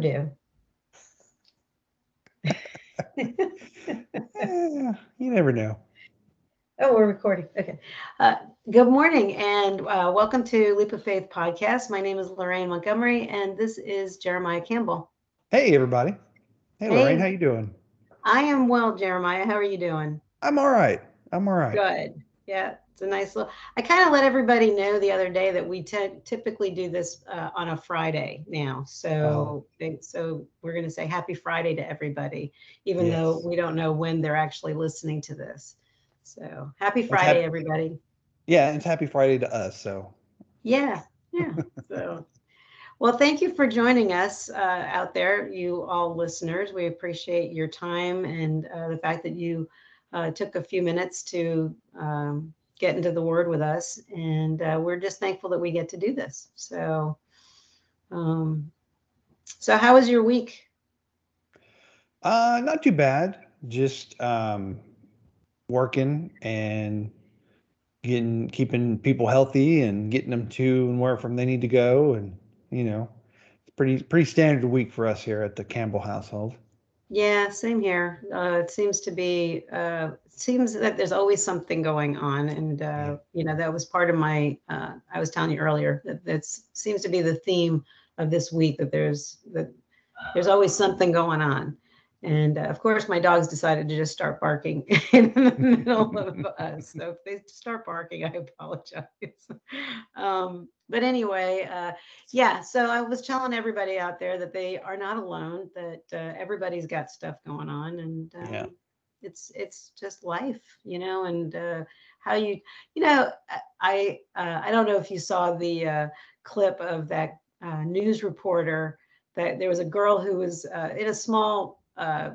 do. Eh, you never know. Oh, we're recording. Okay. Uh, good morning and uh, welcome to Leap of Faith podcast. My name is Lorraine Montgomery and this is Jeremiah Campbell. Hey, everybody. Hey, Hey. Lorraine, how you doing? I am well, Jeremiah. How are you doing? I'm all right. I'm all right. Good. Yeah, it's a nice little. I kind of let everybody know the other day that we ty- typically do this uh, on a Friday now. So, they- so we're going to say Happy Friday to everybody, even though we don't know when they're actually listening to this. So, Happy Friday, happy- everybody. Yeah, it's happy Friday to us. So Yeah, yeah. So, well, thank you for joining us uh, out there, you all listeners. We appreciate your time and uh, the fact that you uh, took a few minutes to um, get into the Word with us, and uh, we're just thankful that we get to do this. So, um, so how was your week? uh not too bad. Just um working and getting keeping people healthy and getting them to and where from they need to go and you know it's pretty pretty standard week for us here at the Campbell household. Yeah, same here. Uh, it seems to be, uh, seems that there's always something going on. And, uh, you know, that was part of my, uh, I was telling you earlier that that seems to be the theme of this week that there's, that there's always something going on. And uh, of course, my dogs decided to just start barking in the middle of us. So if they start barking, I apologize. um, but anyway, uh, yeah, so I was telling everybody out there that they are not alone, that uh, everybody's got stuff going on and um, Yeah. it's it's just life, you know, and uh, how you you know, I uh, I don't know if you saw the uh, clip of that uh, news reporter that there was a girl who was uh, in a small uh,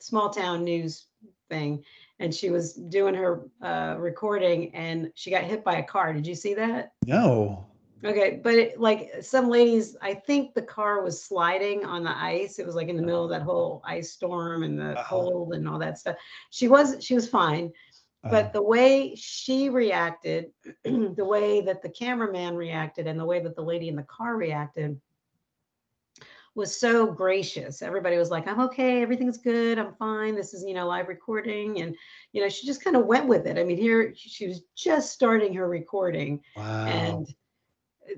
small town news thing and she was doing her uh, recording and she got hit by a car. Did you see that? No. Okay, but it, like some ladies, I think the car was sliding on the ice. It was like in the middle of that whole ice storm and the Uh-huh. cold and all that stuff. She was she was fine, but the way she reacted, the way that the cameraman reacted, and the way that the lady in the car reacted was so gracious. Everybody was like, "I'm okay, everything's good, I'm fine. This is you know live recording," and you know she just kind of went with it. I mean, here she was just starting her recording wow. and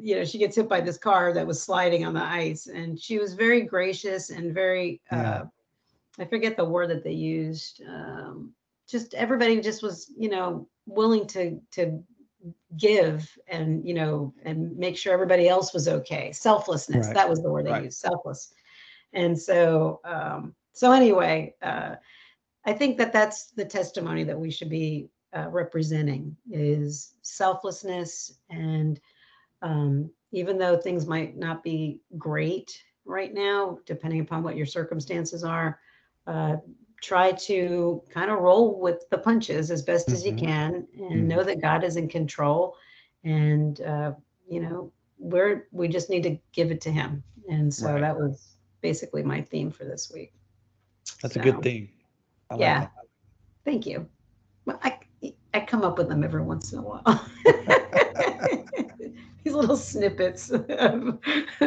you know she gets hit by this car that was sliding on the ice and she was very gracious and very Yeah. uh i forget the word that they used um just everybody just was you know willing to to give and you know and make sure everybody else was okay selflessness Right. that was the word they Right. used selfless and so um so anyway uh i think that that's the testimony that we should be uh, representing is selflessness and um, even though things might not be great right now, depending upon what your circumstances are, uh, try to kind of roll with the punches as best as you Mhm. can and know that God is in control. And, uh, you know, we're, we just need to give it to Him. And so Right. that was basically my theme for this week. That's a good theme. Like Yeah. that. Thank you. Well, I, I come up with them every once in a while. These little snippets.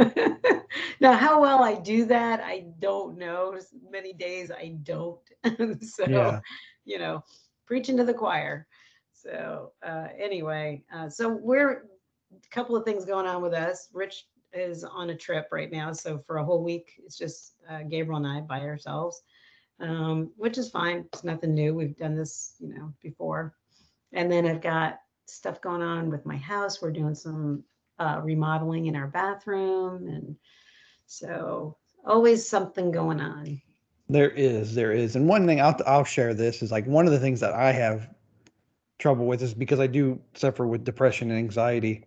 now, how well I do that, I don't know. Many days I don't. so, Yeah. you know, preaching to the choir. So, uh, anyway, uh, so we're a couple of things going on with us. Rich is on a trip right now. So, for a whole week, it's just uh, Gabriel and I by ourselves um, which is fine. It's nothing new. We've done this, you know, before. And then I've got stuff going on with my house. We're doing some uh, remodeling in our bathroom, and so always something going on. There is, there is, and one thing I'll I'll share this is like one of the things that I have trouble with is because I do suffer with depression and anxiety,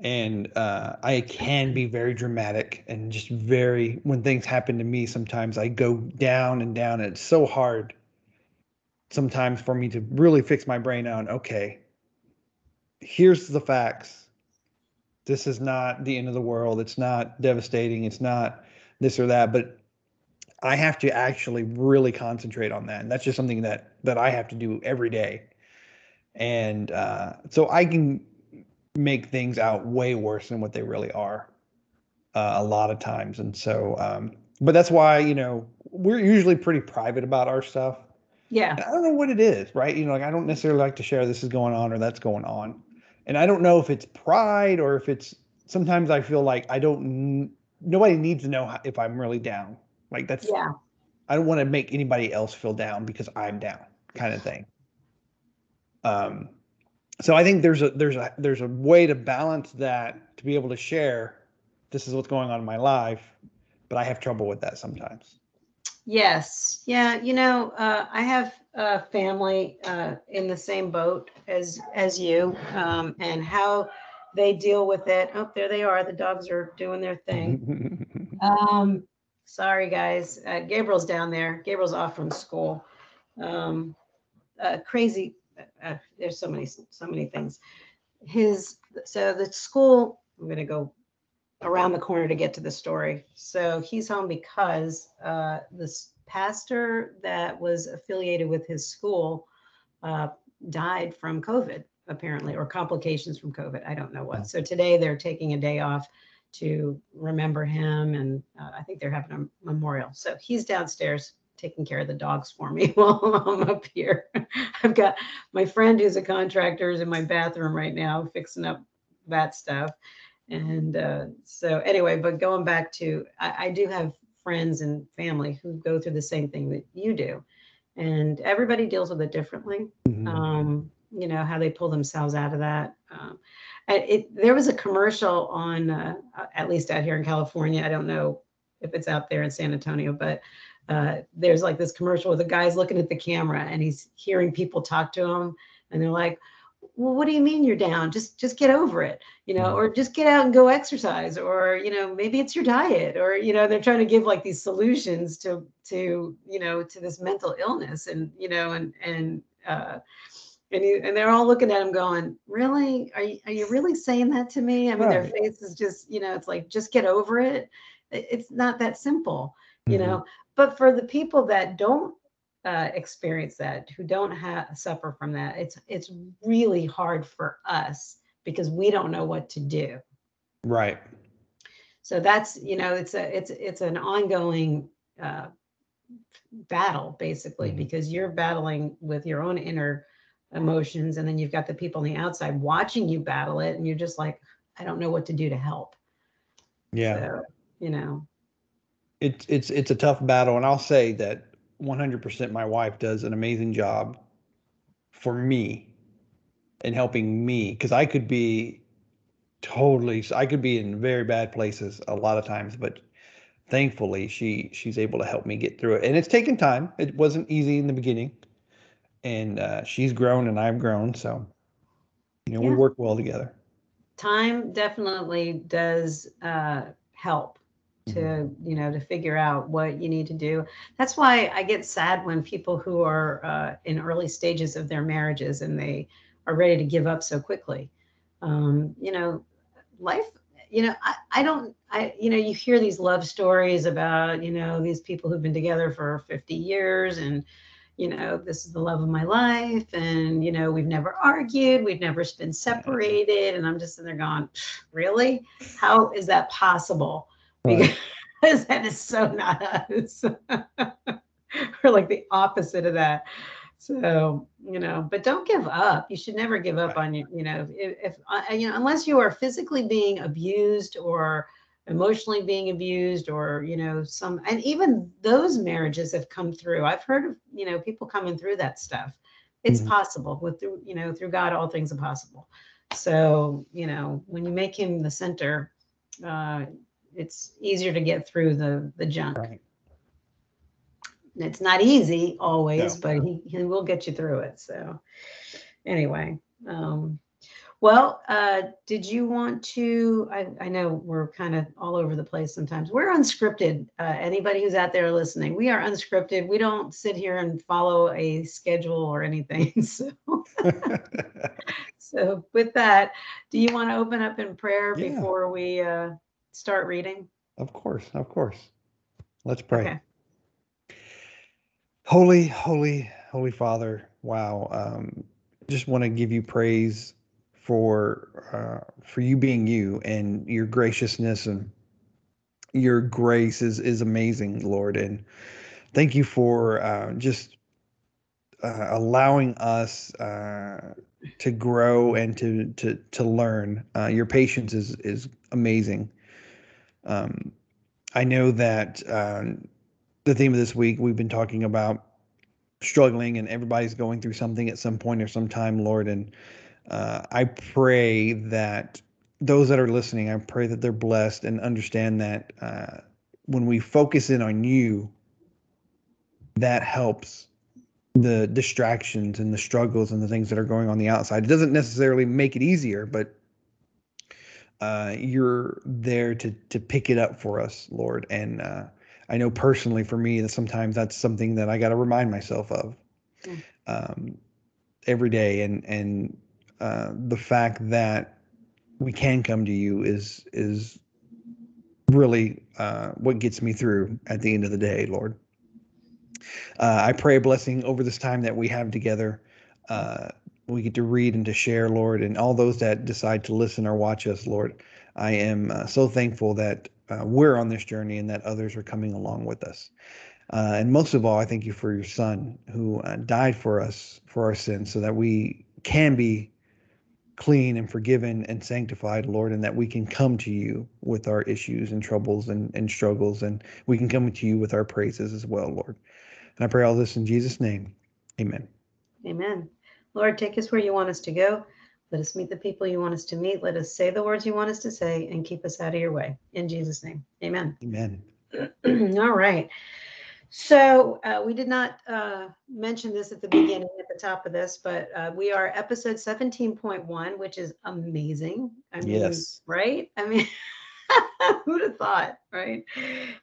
and uh, I can be very dramatic and just very when things happen to me. Sometimes I go down and down, and it's so hard sometimes for me to really fix my brain on. Okay, here's the facts. This is not the end of the world. It's not devastating. It's not this or that, but I have to actually really concentrate on that. And that's just something that that I have to do every day. And uh, so I can make things out way worse than what they really are. uh, a lot of times. And so, um, but that's why, you know, we're usually pretty private about our stuff. Yeah. I don't know what it is, right? You know, like I don't necessarily like to share this is going on or that's going on. And I don't know if it's pride or if it's sometimes I feel like I don't, nobody needs to know how, if I'm really down. Like that's, Yeah. I don't want to make anybody else feel down because I'm down kind of thing. Um, so I think there's a, there's a, there's a way to balance that to be able to share this is what's going on in my life, but I have trouble with that sometimes. Yes. Yeah. You know, uh, I have a family uh, in the same boat as as you, um, and how they deal with it. Oh, there they are. The dogs are doing their thing. Um, sorry, guys. Uh, Gabriel's down there. Gabriel's off from school. Um, uh, crazy. Uh, there's so many, so many things. His so the school. I'm gonna go around the corner to get to the story. So he's home because uh, this pastor that was affiliated with his school uh, died from COVID, apparently, or complications from COVID. I don't know what. So today they're taking a day off to remember him, and uh, I think they're having a memorial. So he's downstairs taking care of the dogs for me while I'm up here. I've got my friend who's a contractor is in my bathroom right now fixing up that stuff and uh, so anyway but going back to I, I, do have friends and family who go through the same thing that you do. And everybody deals with it differently. Mm-hmm. um, you know how they pull themselves out of that. Um, it, there was a commercial on uh, at least out here in california. I don't know if it's out there in san antonio but uh, there's like this commercial where the guy's looking at the camera and he's hearing people talk to him. And they're like well what do you mean you're down? Just just get over it you know or just get out and go exercise or you know maybe it's your diet or you know they're trying to give like these solutions to to you know to this mental illness and you know and and uh and, he, and they're all looking at him going really? Are you, are you really saying that to me? I mean right. their face is just you know it's like just get over it. It's not that simple you mm-hmm. know but for the people that don't uh, experience that, who don't have suffer from that, it's it's really hard for us because we don't know what to do. Right. So that's you know it's a it's it's an ongoing uh, battle basically mm-hmm. because you're battling with your own inner emotions and then you've got the people on the outside watching you battle it and you're just like I don't know what to do to help. Yeah. So, you know. It's it's it's a tough battle and I'll say that 100% my wife does an amazing job for me and helping me because I could be totally I could be in very bad places a lot of times but thankfully she she's able to help me get through it. And it's taken time. It wasn't easy in the beginning. And uh, she's grown and I've grown so you know yeah. we work well together. Time definitely does uh, help to mm-hmm. you know to figure out what you need to do. That's why i get sad when people who are uh, in early stages of their marriages and they are ready to give up so quickly. Um, you know life you know I, I don't i you know you hear these love stories about you know these people who've been together for 50 years and you know this is the love of my life and you know we've never argued we've never been separated and i'm just in there going really? How is that possible because that is so not us. We're like the opposite of that. So, you know, but don't give up. You should never give up on you, you know, if, if uh, you know, unless you are physically being abused or emotionally being abused or, you know, some, and even those marriages have come through. I've heard of, you know, people coming through that stuff. It's mm-hmm. possible with, you know, through God, all things are possible. So, you know, when you make him the center, uh, it's easier to get through the the junk. Right. It's not easy always, no. but he, he will get you through it. So anyway, um, well, uh, did you want to? I, I know we're kind of all over the place sometimes. We're unscripted. Uh, anybody who's out there listening, we are unscripted. We don't sit here and follow a schedule or anything. So, so with that, do you want to open up in prayer yeah. before we uh, start reading? Of course, of course. Let's pray. Okay. Holy, holy, holy Father, wow. Um, just want to give you praise for uh, for you being you and your graciousness and your grace is is amazing, Lord, and thank you for uh, just uh, allowing us uh, to grow and to to to learn. Uh, your patience is is amazing. Um, I know that um, the theme of this week we've been talking about struggling, and everybody's going through something at some point or some time, Lord. And uh, I pray that those that are listening, I pray that they're blessed and understand that uh, when we focus in on you, that helps the distractions and the struggles and the things that are going on the outside. It doesn't necessarily make it easier, but uh, you're there to to pick it up for us, Lord. And uh, I know personally for me that sometimes that's something that I got to remind myself of mm. um, every day. And and uh, the fact that we can come to you is is really uh, what gets me through at the end of the day, Lord. Uh, I pray a blessing over this time that we have together. We get to read and to share, Lord, and all those that decide to listen or watch us, Lord. I am uh, so thankful that uh, we're on this journey and that others are coming along with us. Uh, and most of all, I thank you for your son who uh, died for us for our sins so that we can be clean and forgiven and sanctified, Lord, and that we can come to you with our issues and troubles and, and struggles, and we can come to you with our praises as well, Lord. And I pray all this in Jesus' name. Amen. Amen. Lord, take us where you want us to go. Let us meet the people you want us to meet. Let us say the words you want us to say and keep us out of your way. In Jesus' name. Amen. Amen. all right. So uh, we did not uh, mention this at the beginning, at the top of this, but uh, we are episode 17.1, which is amazing. I mean, yes. right? I mean, who'd have thought, right?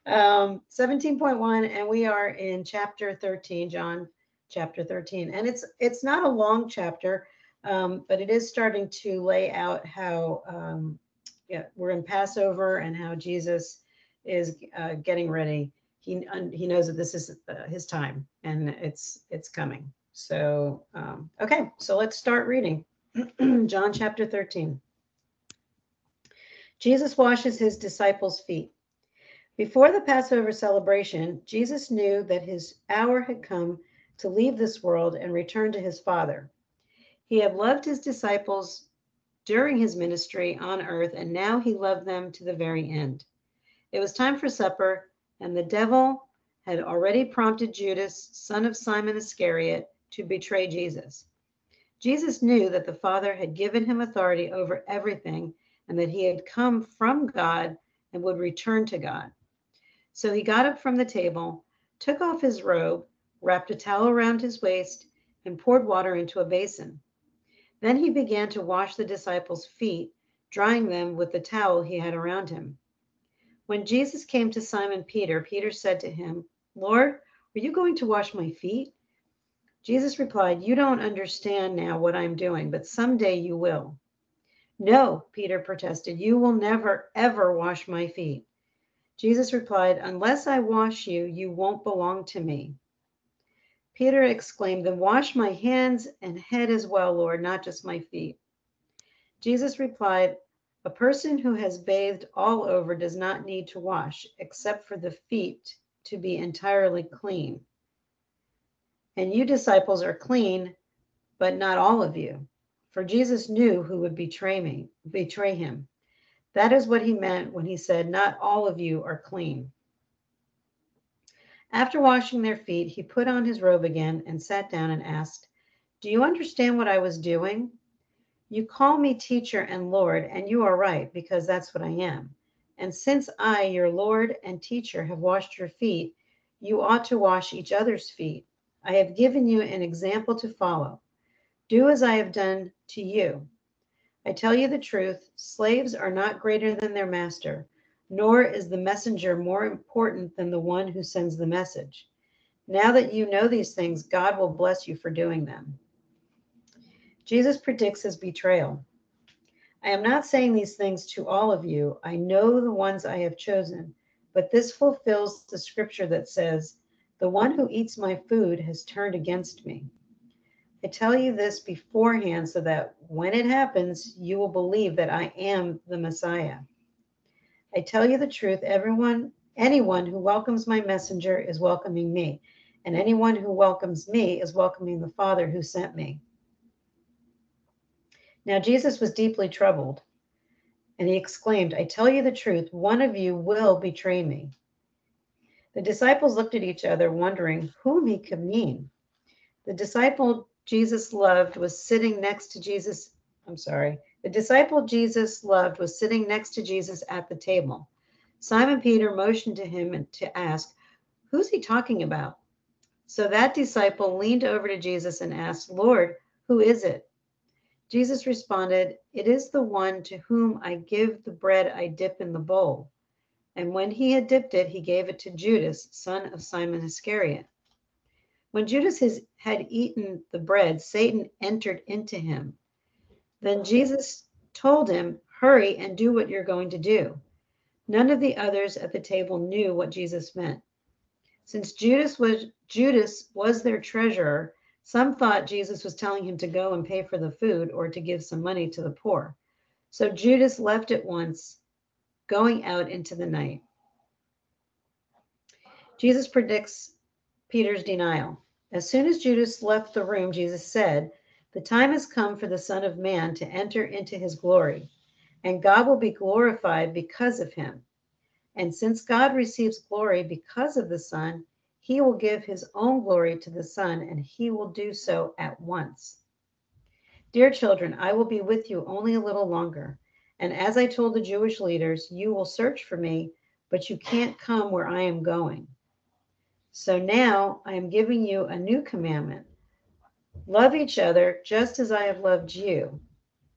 Um, 17.1, and we are in chapter 13, John chapter 13. And it's it's not a long chapter, um, but it is starting to lay out how um, yeah, we're in Passover and how Jesus is uh, getting ready he he knows that this is uh, his time and it's it's coming. So um, okay, so let's start reading. John chapter 13. Jesus washes his disciples' feet. Before the Passover celebration, Jesus knew that his hour had come to leave this world and return to his Father. He had loved his disciples during his ministry on earth, and now he loved them to the very end. It was time for supper, and the devil had already prompted Judas, son of Simon Iscariot, to betray Jesus. Jesus knew that the Father had given him authority over everything and that he had come from God and would return to God. So he got up from the table, took off his robe, wrapped a towel around his waist, and poured water into a basin. Then he began to wash the disciples' feet, drying them with the towel he had around him. When Jesus came to Simon Peter, Peter said to him, Lord, are you going to wash my feet? Jesus replied, You don't understand now what I'm doing, but someday you will. No, Peter protested, You will never, ever wash my feet. Jesus replied, Unless I wash you, you won't belong to me. Peter exclaimed, Then wash my hands and head as well, Lord, not just my feet. Jesus replied, a person who has bathed all over does not need to wash, except for the feet to be entirely clean. And you disciples are clean, but not all of you. For Jesus knew who would betray me, betray him. That is what he meant when he said, Not all of you are clean. After washing their feet, he put on his robe again and sat down and asked, Do you understand what I was doing? You call me teacher and Lord, and you are right, because that's what I am. And since I, your Lord and teacher, have washed your feet, you ought to wash each other's feet. I have given you an example to follow. Do as I have done to you. I tell you the truth slaves are not greater than their master, nor is the messenger more important than the one who sends the message. Now that you know these things, God will bless you for doing them. Jesus predicts his betrayal. I am not saying these things to all of you. I know the ones I have chosen, but this fulfills the scripture that says, The one who eats my food has turned against me. I tell you this beforehand so that when it happens, you will believe that I am the Messiah. I tell you the truth, everyone, anyone who welcomes my messenger is welcoming me, and anyone who welcomes me is welcoming the Father who sent me. Now Jesus was deeply troubled, and he exclaimed, I tell you the truth, one of you will betray me. The disciples looked at each other, wondering whom he could mean. The disciple Jesus loved was sitting next to Jesus. I'm sorry. The disciple Jesus loved was sitting next to Jesus at the table. Simon Peter motioned to him to ask, Who's he talking about? So that disciple leaned over to Jesus and asked, Lord, who is it? Jesus responded, It is the one to whom I give the bread I dip in the bowl. And when he had dipped it, he gave it to Judas, son of Simon Iscariot. When Judas had eaten the bread, Satan entered into him. Then Jesus told him, Hurry and do what you're going to do. None of the others at the table knew what Jesus meant. Since Judas was Judas was their treasurer, some thought Jesus was telling him to go and pay for the food or to give some money to the poor. So Judas left at once going out into the night. Jesus predicts Peter's denial. As soon as Judas left the room, Jesus said, The time has come for the Son of Man to enter into his glory, and God will be glorified because of him. And since God receives glory because of the Son, he will give his own glory to the Son, and he will do so at once. Dear children, I will be with you only a little longer. And as I told the Jewish leaders, you will search for me, but you can't come where I am going. So now I am giving you a new commandment love each other just as I have loved you.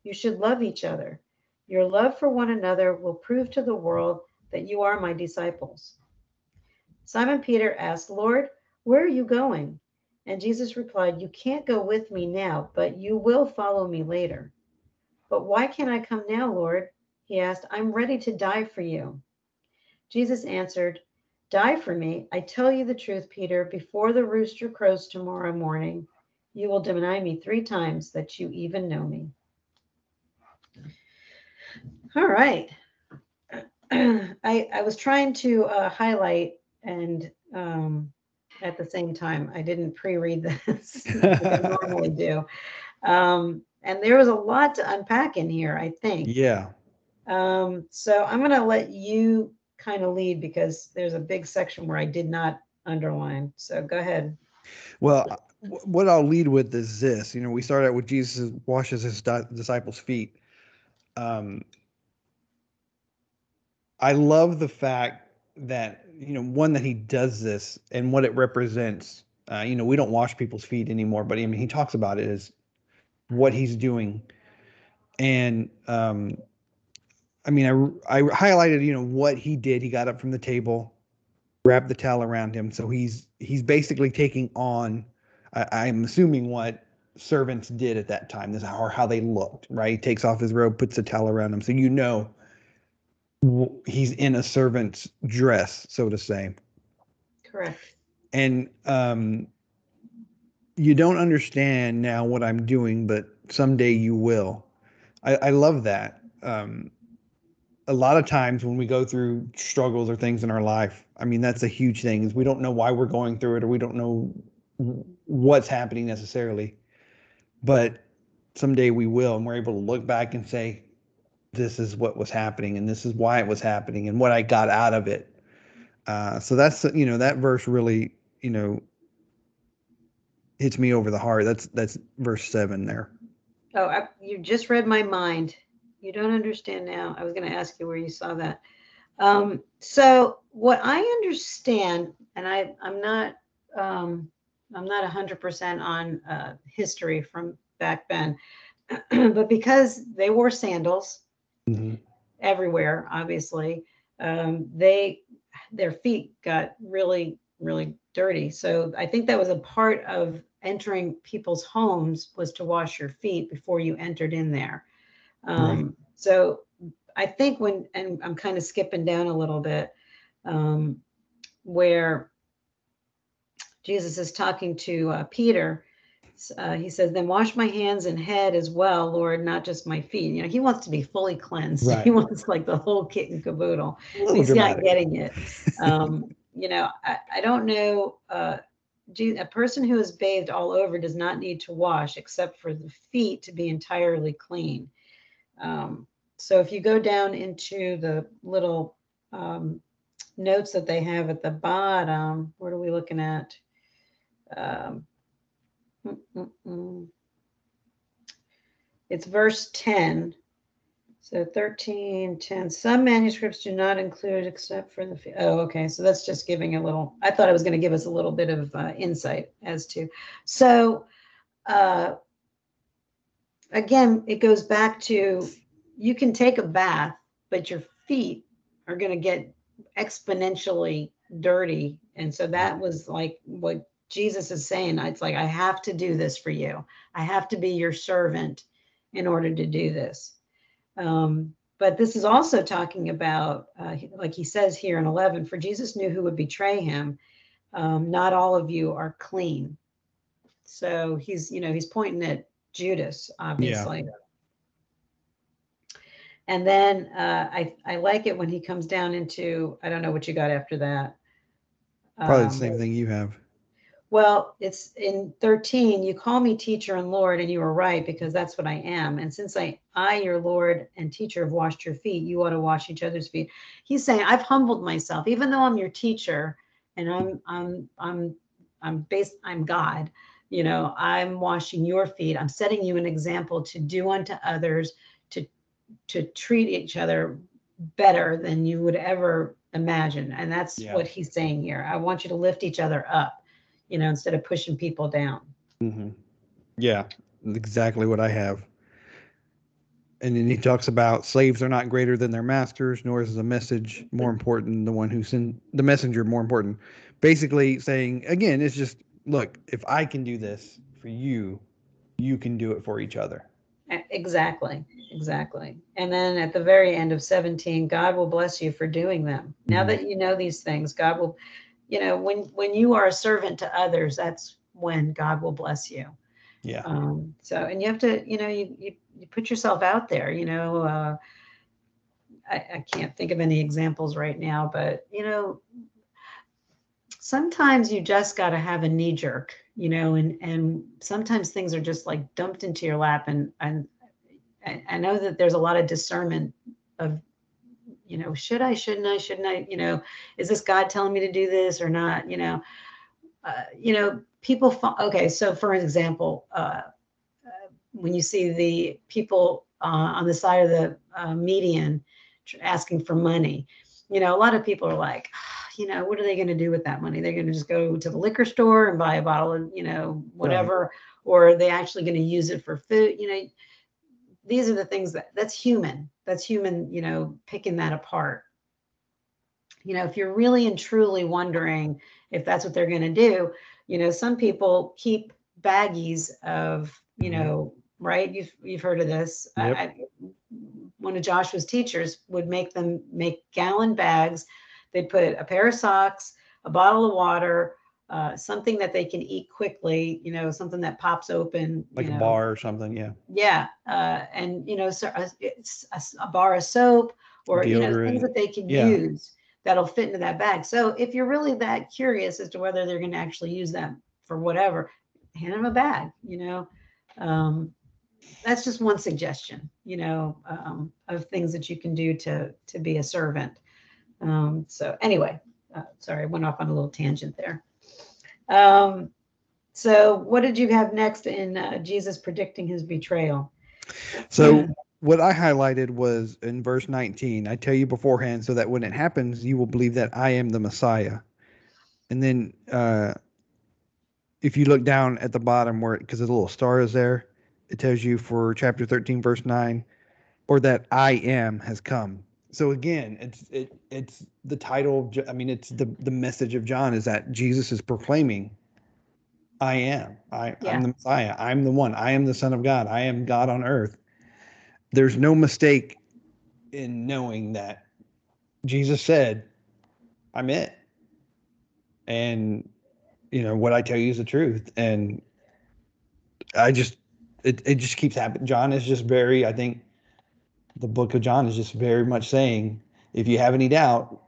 You should love each other. Your love for one another will prove to the world that you are my disciples. Simon Peter asked, Lord, where are you going? And Jesus replied, You can't go with me now, but you will follow me later. But why can't I come now, Lord? He asked. I'm ready to die for you. Jesus answered, Die for me. I tell you the truth, Peter. Before the rooster crows tomorrow morning, you will deny me three times that you even know me. All right. I, I was trying to uh, highlight and um, at the same time, I didn't pre-read this I normally do. Um, and there was a lot to unpack in here, I think. Yeah. Um, so I'm going to let you kind of lead because there's a big section where I did not underline. So go ahead. Well, what I'll lead with is this. You know, we start out with Jesus washes his disciples' feet. Um, I love the fact that you know one that he does this and what it represents. Uh, you know, we don't wash people's feet anymore, but I mean, he talks about it as what he's doing. And um, I mean, I I highlighted, you know, what he did. He got up from the table, wrapped the towel around him. So he's he's basically taking on. I, I'm assuming what servants did at that time. This is how, how they looked, right? He takes off his robe, puts a towel around him, so you know he's in a servant's dress, so to say. Correct. And um, you don't understand now what I'm doing, but someday you will. I, I love that. Um, a lot of times when we go through struggles or things in our life, I mean, that's a huge thing is we don't know why we're going through it or we don't know what's happening necessarily. But someday we will, and we're able to look back and say, this is what was happening and this is why it was happening and what I got out of it. Uh, so that's you know that verse really you know hits me over the heart. That's that's verse seven there. Oh, I, you just read my mind. You don't understand now. I was going to ask you where you saw that. Um, so what I understand, and I I'm not um, I'm not hundred percent on uh, history from back then, but because they wore sandals mm-hmm. everywhere, obviously. Um, they their feet got really, really dirty. So I think that was a part of entering people's homes was to wash your feet before you entered in there. Um, right. So I think when, and I'm kind of skipping down a little bit, um, where Jesus is talking to uh, Peter, uh, he says, then wash my hands and head as well, Lord, not just my feet. You know, he wants to be fully cleansed. Right. He wants like the whole kit and caboodle. He's not getting it. Um, you know, I, I don't know. Uh, a person who is bathed all over does not need to wash except for the feet to be entirely clean. Um, so if you go down into the little um, notes that they have at the bottom, what are we looking at? Um, mm, mm, mm. It's verse 10. So 13, 10. Some manuscripts do not include except for the. Oh, okay. So that's just giving a little. I thought I was going to give us a little bit of uh, insight as to. So uh, again, it goes back to you can take a bath, but your feet are going to get exponentially dirty. And so that was like what Jesus is saying. It's like, I have to do this for you. I have to be your servant in order to do this. Um, but this is also talking about, uh, like he says here in 11, for Jesus knew who would betray him. Um, not all of you are clean. So he's, you know, he's pointing at Judas, obviously. Yeah. And then uh, I, I like it when he comes down into, I don't know what you got after that. Probably Um, the same thing you have. Well, it's in 13, you call me teacher and Lord, and you are right, because that's what I am. And since I, I, your Lord and teacher, have washed your feet, you ought to wash each other's feet. He's saying, I've humbled myself, even though I'm your teacher and I'm, I'm, I'm, I'm based, I'm God, you know, I'm washing your feet. I'm setting you an example to do unto others, to, to treat each other better than you would ever imagine. And that's Yeah. what he's saying here. I want you to lift each other up you know, instead of pushing people down. hmm Yeah, exactly what I have. And then he talks about slaves are not greater than their masters, nor is the message more important than the one who sent the messenger more important. Basically saying again, it's just look, if I can do this for you, you can do it for each other. Exactly, exactly. And then at the very end of 17, God will bless you for doing them. Now Mhm. that you know these things, God will, you know, when when you are a servant to others, that's when God will bless you. Yeah. Um, so, and you have to, you know, you you, you put yourself out there. You know, uh, I, I can't think of any examples right now, but you know, sometimes you just got to have a knee jerk, you know, and and sometimes things are just like dumped into your lap, and and I, I know that there's a lot of discernment of, you know, should I, shouldn't I, shouldn't I, you know, is this God telling me to do this or not, you know, uh, you know, people. Fa- okay, so for example, uh, uh, when you see the people uh, on the side of the uh, median asking for money, you know, a lot of people are like, "Ah, you know, what are they going to do with that money? They're going to just go to the liquor store and buy a bottle of, you know, whatever, or are they actually going to use it for food? You know, these are the things that that's human. That's human, you know, picking that apart. You know, if you're really and truly wondering if that's what they're going to do, you know, some people keep baggies of, you Mhm. know, right? You've you've heard of this. Yep. I, one of Joshua's teachers would make them make gallon bags. They'd put a pair of socks, a bottle of water, uh, something that they can eat quickly. You know, something that pops open. Like you a bar or something. Yeah. Yeah, uh, and you know, so a, it's a, s- a bar of soap or you know things that they can Yeah. use that'll fit into that bag. So if you're really that curious as to whether they're going to actually use that for whatever, hand them a bag. You know, um, that's just one suggestion. You know, um, of things that you can do to to be a servant. Um, so anyway, uh, sorry, I went off on a little tangent there. Um, so what did you have next in uh, Jesus predicting his betrayal? So what I highlighted was in verse 19, I tell you beforehand so that when it happens, you will believe that I am the Messiah. And then uh, if you look down at the bottom where, because the little star is there, it tells you for chapter 13, verse 9, or that I am has come. So again, it's it it's the title. Of, I mean, it's the the message of John is that Jesus is proclaiming, "I am. I, Yeah. I'm the Messiah. I'm the one. I am the Son of God. I am God on earth." There's no mistake in knowing that Jesus said, "I'm it," and you know what I tell you is the truth. And I just it, it just keeps happening. John is just very, I think the book of John is just very much saying, if you have any doubt,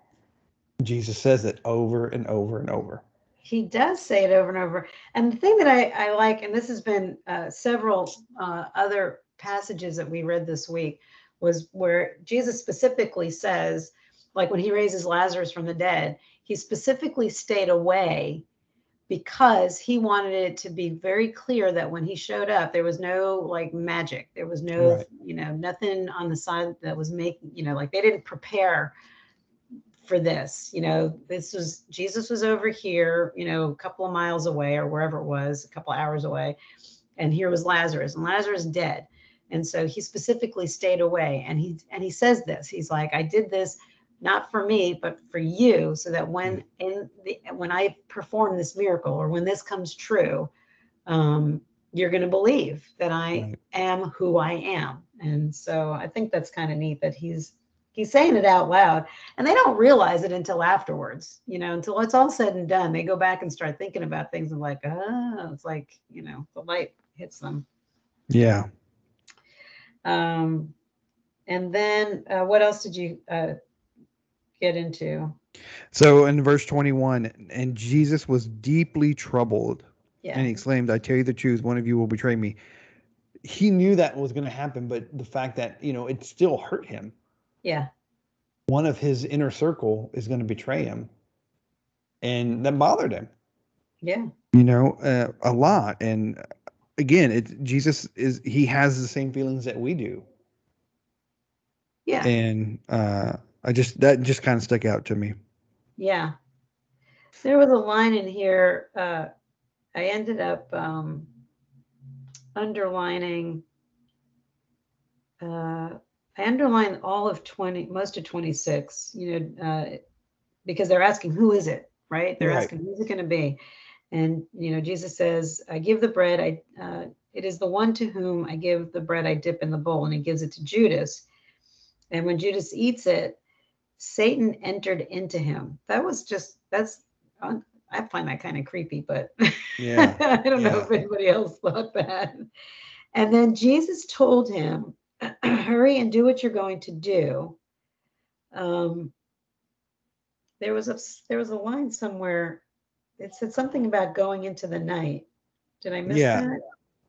Jesus says it over and over and over. He does say it over and over. And the thing that I, I like, and this has been uh, several uh, other passages that we read this week, was where Jesus specifically says, like when he raises Lazarus from the dead, he specifically stayed away because he wanted it to be very clear that when he showed up, there was no like magic. There was no, right. you know, nothing on the side that was making, you know, like they didn't prepare for this. You know, this was Jesus was over here, you know, a couple of miles away or wherever it was, a couple of hours away. And here was Lazarus, and Lazarus dead. And so he specifically stayed away. And he and he says this. He's like, I did this not for me, but for you, so that when mm-hmm. in the when I perform this miracle or when this comes true, um, you're going to believe that I right. am who I am. And so I think that's kind of neat that he's he's saying it out loud, and they don't realize it until afterwards. You know, until it's all said and done, they go back and start thinking about things and like, oh, it's like you know, the light hits them. Yeah. Um, and then uh, what else did you uh, get into. So in verse 21, and Jesus was deeply troubled. Yeah. And he exclaimed, I tell you the truth, one of you will betray me. He knew that was going to happen, but the fact that, you know, it still hurt him. Yeah. One of his inner circle is going to betray him. And that bothered him. Yeah. You know, uh, a lot. And again, it Jesus is he has the same feelings that we do. Yeah. And uh I just that just kind of stuck out to me. Yeah. There was a line in here. Uh, I ended up um, underlining. Uh, I underlined all of 20, most of 26, you know, uh, because they're asking, who is it? Right? They're right. asking, who's it going to be? And, you know, Jesus says, I give the bread. I, uh, it is the one to whom I give the bread I dip in the bowl, and he gives it to Judas. And when Judas eats it, Satan entered into him. That was just that's I find that kind of creepy, but yeah, I don't yeah. know if anybody else thought that. And then Jesus told him, "Hurry and do what you're going to do." Um, there was a there was a line somewhere. It said something about going into the night. Did I miss yeah. that?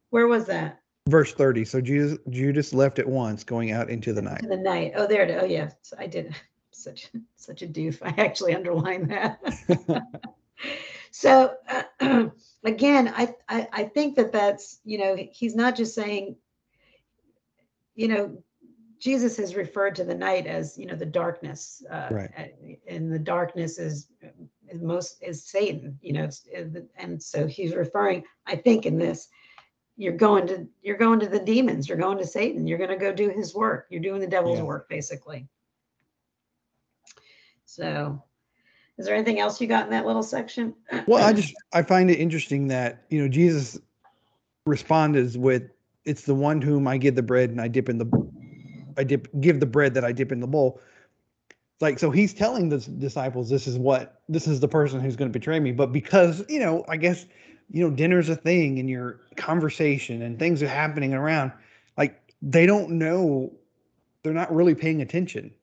Where was that? Verse 30. So Judas, Judas left at once, going out into the night. Into the night. Oh, there it is. Oh, yeah. So I did such such a doof. I actually underline that. so uh, again, I, I I think that that's you know he's not just saying, you know, Jesus has referred to the night as you know the darkness, uh, right. and the darkness is most is Satan, you know, and so he's referring. I think in this, you're going to you're going to the demons, you're going to Satan, you're going to go do his work, you're doing the devil's yeah. work basically. So is there anything else you got in that little section? well, I just I find it interesting that, you know, Jesus responded with it's the one whom I give the bread and I dip in the I dip give the bread that I dip in the bowl. Like so he's telling the disciples this is what this is the person who's going to betray me, but because, you know, I guess you know, dinner's a thing and your conversation and things are happening around, like they don't know they're not really paying attention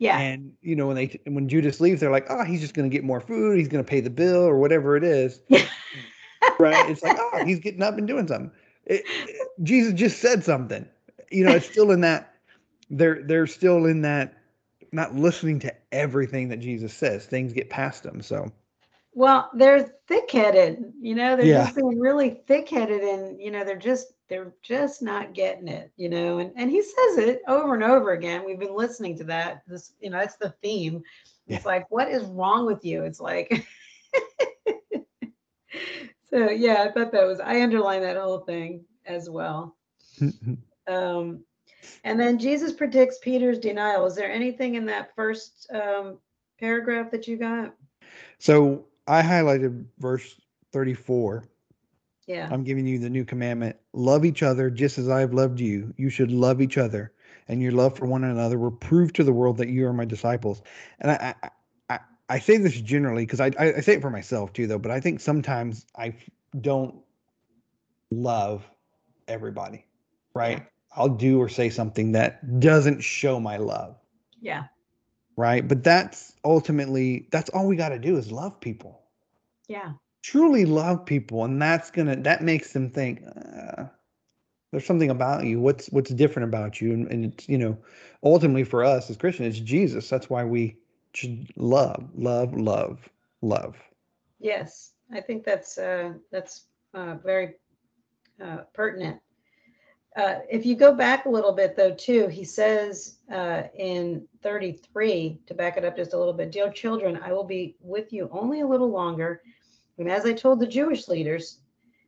yeah. And you know when they when Judas leaves, they're like, oh, he's just going to get more food. He's going to pay the bill or whatever it is. right? It's like, oh, he's getting up and doing something. It, it, Jesus just said something. You know, it's still in that. They're they're still in that, not listening to everything that Jesus says. Things get past them. So. Well, they're thick-headed. You know, they're yeah. just being really thick-headed, and you know, they're just they're just not getting it, you know. And and he says it over and over again. We've been listening to that. This, you know, that's the theme. It's yeah. like, what is wrong with you? It's like so yeah, I thought that was I underlined that whole thing as well. um and then Jesus predicts Peter's denial. Is there anything in that first um, paragraph that you got? So I highlighted verse 34 yeah. I'm giving you the new commandment. Love each other just as I have loved you. You should love each other. And your love for one another will prove to the world that you are my disciples. And I I, I, I say this generally because I, I say it for myself too, though, but I think sometimes I don't love everybody, right? I'll do or say something that doesn't show my love, Yeah. right? But that's ultimately that's all we got to do is love people. Yeah. Truly love people and that's to that makes them think uh, there's something about you. What's what's different about you and, and it's, you know, ultimately for us as Christians, it's Jesus. That's why we should love, love, love, love. Yes. I think that's uh, that's uh, very uh, pertinent. Uh, if you go back a little bit, though, too, he says uh, in 33, to back it up just a little bit, Dear children, I will be with you only a little longer. And as I told the Jewish leaders,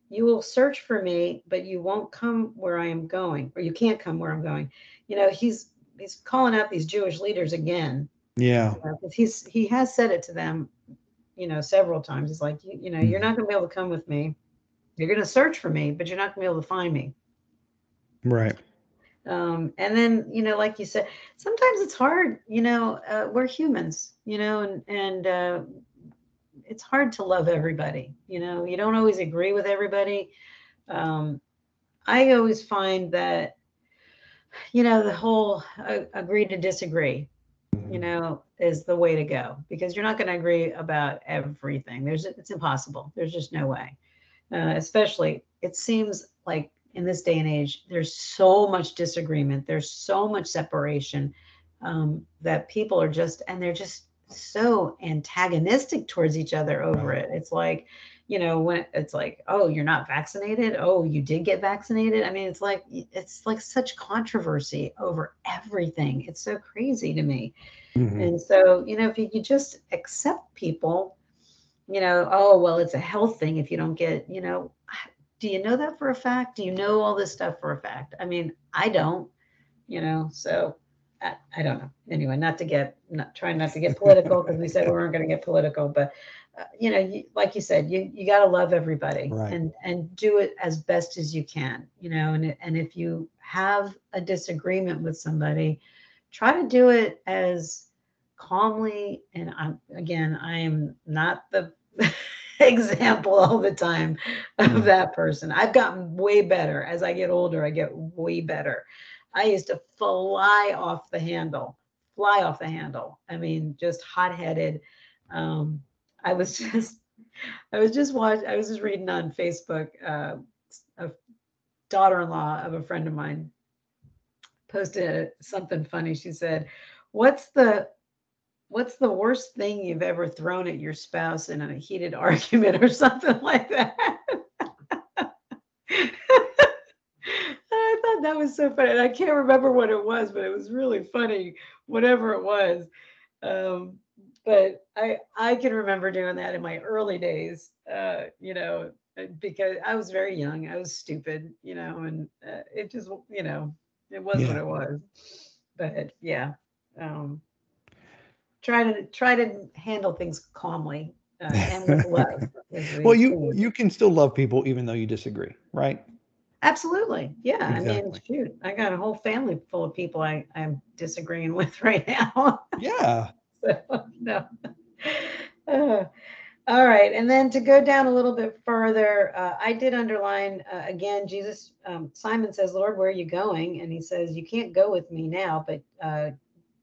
you will search for me, but you won't come where I am going, or you can't come where I'm going. You know, he's he's calling out these Jewish leaders again. Yeah. you know, he's he has said it to them, you know, several times. He's like, you, you know, you're not gonna be able to come with me. You're gonna search for me, but you're not gonna be able to find me. Right. Um, and then, you know, like you said, sometimes it's hard, you know, uh, we're humans, you know, and, and, uh, it's hard to love everybody, you know, you don't always agree with everybody. Um, I always find that, you know, the whole uh, agree to disagree, you know, is the way to go because you're not going to agree about everything. There's, it's impossible. There's just no way. Uh, especially, it seems like in this day and age, there's so much disagreement, there's so much separation um, that people are just, and they're just so antagonistic towards each other over it. It's like, you know, when it's like, oh, you're not vaccinated. Oh, you did get vaccinated. I mean, it's like, it's like such controversy over everything. It's so crazy to me. Mhm. And so, you know, if you, you just accept people, you know, oh, well, it's a health thing if you don't get, you know, do you know that for a fact? Do you know all this stuff for a fact? I mean, I don't, you know, so I, I don't know. Anyway, not to get, not trying not to get political because we said we weren't going to get political, but uh, you know, you, like you said, you you got to love everybody Right. and and do it as best as you can, you know, and and if you have a disagreement with somebody, try to do it as calmly and i'm again i am not the example all the time of Mm. that person i've gotten way better as i get older i get way better i used to fly off the handle fly off the handle. I mean just hot-headed. Um i was just i was just watching i was just reading on facebook uh a daughter-in-law of a friend of mine posted something funny. She said what's the what's the worst thing you've ever thrown at your spouse in a heated argument or something like that i thought that was so funny. And i can't remember what it was but it was really funny whatever it was. Um, but i i can remember doing that in my early days uh, you know because i was very young i was stupid you know and uh, it just you know it was what it was. But yeah um try to try to handle things calmly uh, and with love we Well, you you can still love people even though you disagree, right? Absolutely. Yeah i mean shoot i got a whole family full of people i i'm disagreeing with right now. Yeah. so no. Uh, all right and then to go down a little bit further uh, i did underline uh, again jesus um, simon says lord where are you going? And he says you can't go with me now but uh,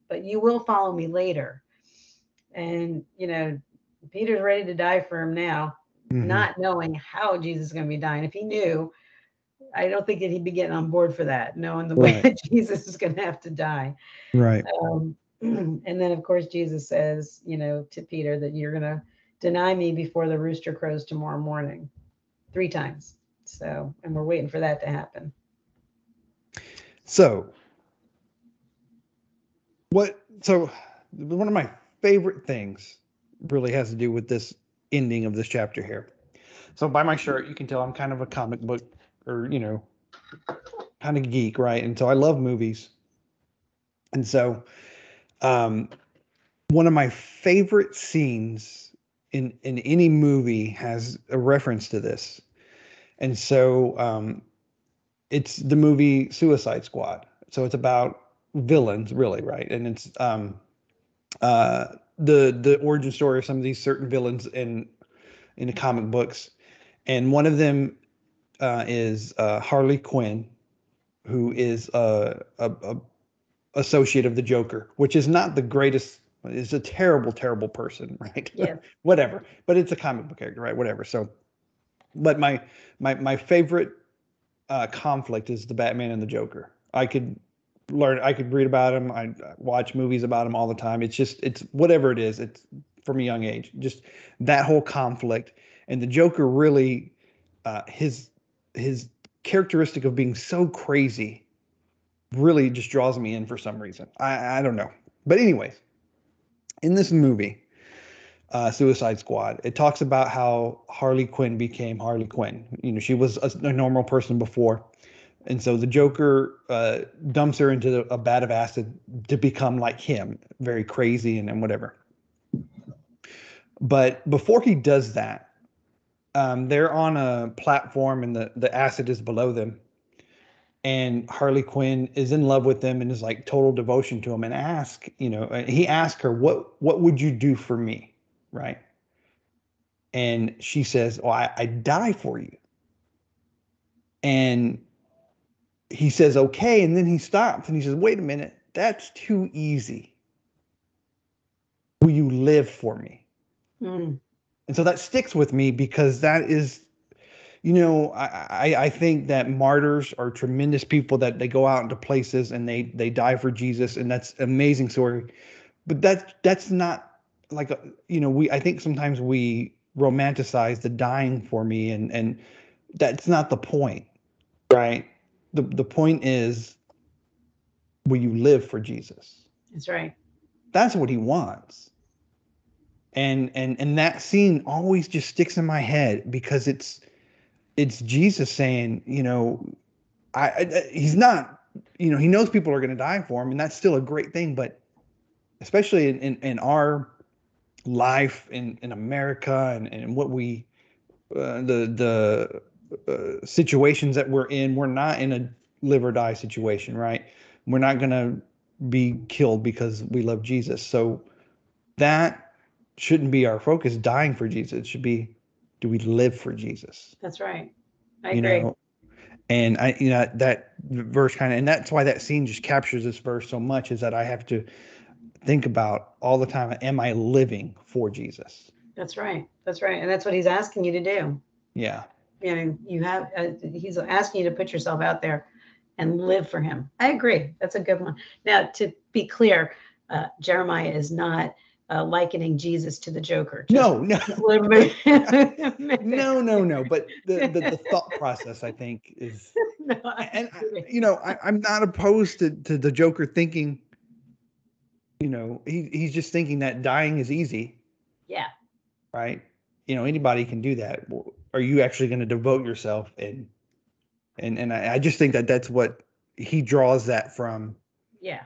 but you will follow me later. And you know peter's ready to die for him now Mhm. not knowing how jesus is going to be dying. If he knew i don't think that he'd be getting on board for that knowing the way that jesus is going to have to die right. um, and then, of course, Jesus says, you know, to Peter that you're going to deny me before the rooster crows tomorrow morning, three times. So, and we're waiting for that to happen. So, what? So, one of my favorite things really has to do with this ending of this chapter here. So, by my shirt, you can tell I'm kind of a comic book or, you know, kind of geek, right? And so I love movies. And so, um, one of my favorite scenes in in any movie has a reference to this. And so, um, it's the movie Suicide Squad. So it's about villains, really, right? And it's um, uh, the the origin story of some of these certain villains in in the comic books, and one of them uh, is uh, Harley Quinn, who is a, a, a associate of the Joker, which is not the greatest. Is a terrible, terrible person, right? Yeah. Whatever, but it's a comic book character, right? Whatever. So, but my my my favorite uh, conflict is the Batman and the Joker. I could learn, I could read about him. I watch movies about him all the time. It's just, it's whatever it is. It's from a young age. Just that whole conflict, and the Joker really, uh, his his characteristic of being so crazy really just draws me in for some reason. I, I don't know. But anyways, in this movie, uh, Suicide Squad, it talks about how Harley Quinn became Harley Quinn. You know, she was a, a normal person before. And so the Joker uh, dumps her into a vat of acid to become like him, very crazy and, and whatever. But before he does that, um, they're on a platform and the, the acid is below them and Harley Quinn is in love with them and is like total devotion to him and ask, you know, uh, he asked her, what, what would you do for me? Right. And she says, oh, I, I die for you. And he says, okay. And then he stops and he says, wait a minute, that's too easy. Will you live for me? Mm. And so that sticks with me because that is you know, I, I think that martyrs are tremendous people that they go out into places and they they die for Jesus, and that's amazing story. But that's that's not like a, you know we I think sometimes we romanticize the dying for me, and and that's not the point, right? The the point is, will you live for Jesus? That's right. That's what he wants. And and and that scene always just sticks in my head because it's it's Jesus saying, you know, I, I he's not, you know, he knows people are going to die for him, and that's still a great thing. But especially in in, in our life in in America and and what we uh, the the uh, situations that we're in, we're not in a live or die situation, right? We're not going to be killed because we love Jesus. So that shouldn't be our focus. Dying for Jesus it should be do we live for Jesus? That's right. I you agree. know, and I, you know, that verse kind of, and that's why that scene just captures this verse so much is that I have to think about all the time. Am I living for Jesus? That's right. That's right. And that's what he's asking you to do. Yeah. You know, you have, uh, he's asking you to put yourself out there and live for him. I agree. That's a good one. Now, to be clear, uh, Jeremiah is not uh, likening Jesus to the Joker. No, no, no, no, no, no. But the, the, the thought process, I think, is, I and I, you know, I, I'm not opposed to, to the Joker thinking, you know, he, he's just thinking that dying is easy. yeah, right? You know, anybody can do that. Are you actually going to devote yourself and and and I, I just think that that's what he draws that from yeah.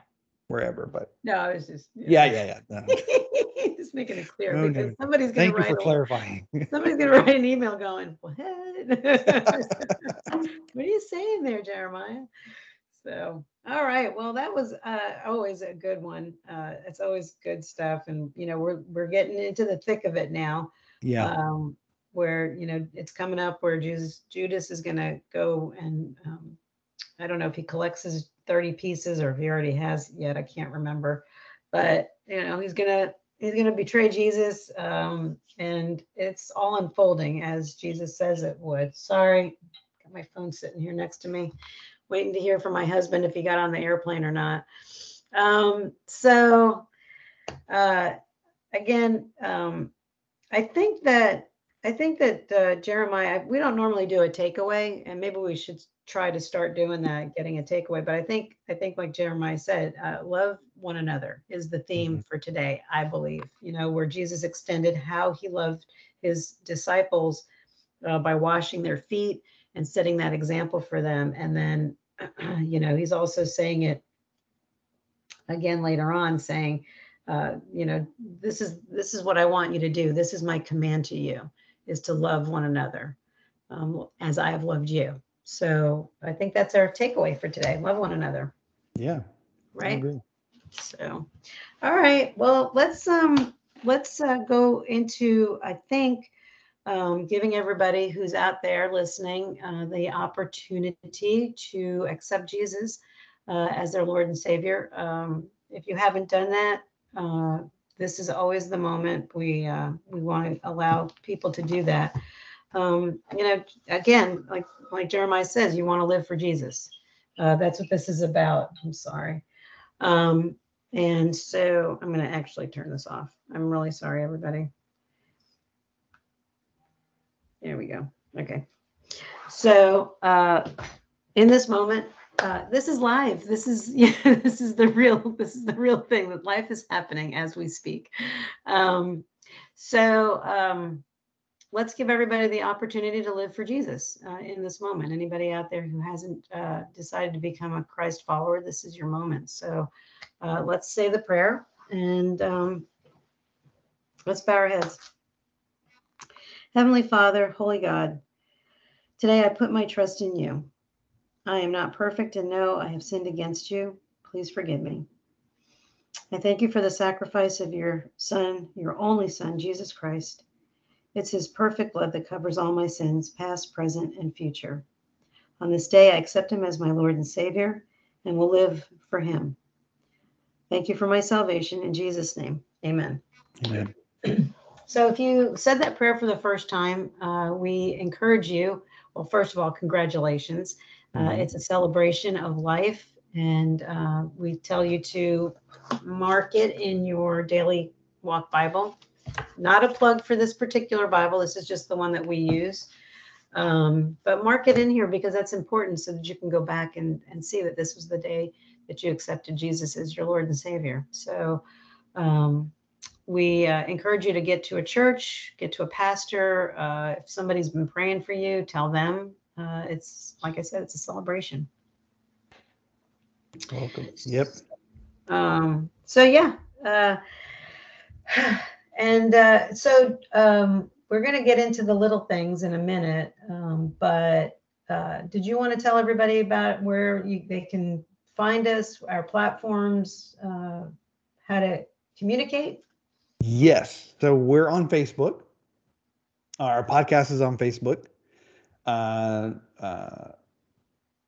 Wherever. But No, I was just yeah, yeah, yeah. no. just making it clear No, because no. somebody's gonna Thank you write for a- clarifying. somebody's gonna write an email going, what? what are you saying there, Jeremiah? So, all right. Well, that was uh, always a good one. Uh, it's always good stuff, and you know we're we're getting into the thick of it now. yeah, um, where you know it's coming up where Judas Judas is going to go and um, I don't know if he collects his 30 pieces or if he already has yet. I can't remember, but you know he's gonna he's gonna betray Jesus, um, and it's all unfolding as Jesus says it would. Sorry, got my phone sitting here next to me, waiting to hear from my husband if he got on the airplane or not. Um, so uh, again. Um, I think that I think that uh, Jeremiah. We don't normally do a takeaway, and maybe we should try to start doing that, getting a takeaway. But I think I think like Jeremiah said, uh, love one another is the theme for today. I believe you know where Jesus extended how he loved his disciples uh, by washing their feet and setting that example for them, and then you know he's also saying it again later on, saying uh, you know this is this is what i want you to do this is my command to you is to love one another um, as i have loved you so i think that's our takeaway for today love one another yeah. Right so all right well let's um let's uh, go into i think um, giving everybody who's out there listening uh, the opportunity to accept Jesus uh, as their Lord and Savior. Um, if you haven't done that, uh, this is always the moment we uh, we want to allow people to do that. Um, you know, again, like like Jeremiah says, you want to live for Jesus. Uh, that's what this is about. I'm sorry. Um, and so I'm going to actually turn this off. I'm really sorry, everybody. There we go. Okay. So uh, in this moment, uh, this is live. This is yeah, this is the real this is the real thing that life is happening as we speak. Um, so um, let's give everybody the opportunity to live for Jesus uh, in this moment. Anybody out there who hasn't uh, decided to become a Christ follower, this is your moment. So uh, let's say the prayer and um, let's bow our heads. Heavenly Father, Holy God, today I put my trust in you. I am not perfect and know I have sinned against you. Please forgive me. I thank you for the sacrifice of your Son, your only Son, Jesus Christ. It's his perfect blood that covers all my sins, past, present, and future. On this day, I accept him as my Lord and Savior and will live for him. Thank you for my salvation. In Jesus' name, amen. Amen. So, if you said that prayer for the first time, uh, we encourage you. Well, first of all, congratulations. Uh, Mhm. It's a celebration of life, and uh, we tell you to mark it in your daily walk Bible. Not a plug for this particular Bible. This is just the one that we use. Um, but mark it in here because that's important so that you can go back and, and see that this was the day that you accepted Jesus as your Lord and Savior. So um, we uh, encourage you to get to a church, get to a pastor. Uh, if somebody's been praying for you, tell them. Uh, it's like I said, it's a celebration. Welcome. Yep. Um, so yeah, uh, and uh, so um, we're going to get into the little things in a minute. Um, but uh, did you want to tell everybody about where you, they can find us, our platforms, uh, how to communicate? Yes. So we're on Facebook. Our podcast is on Facebook. Uh, uh,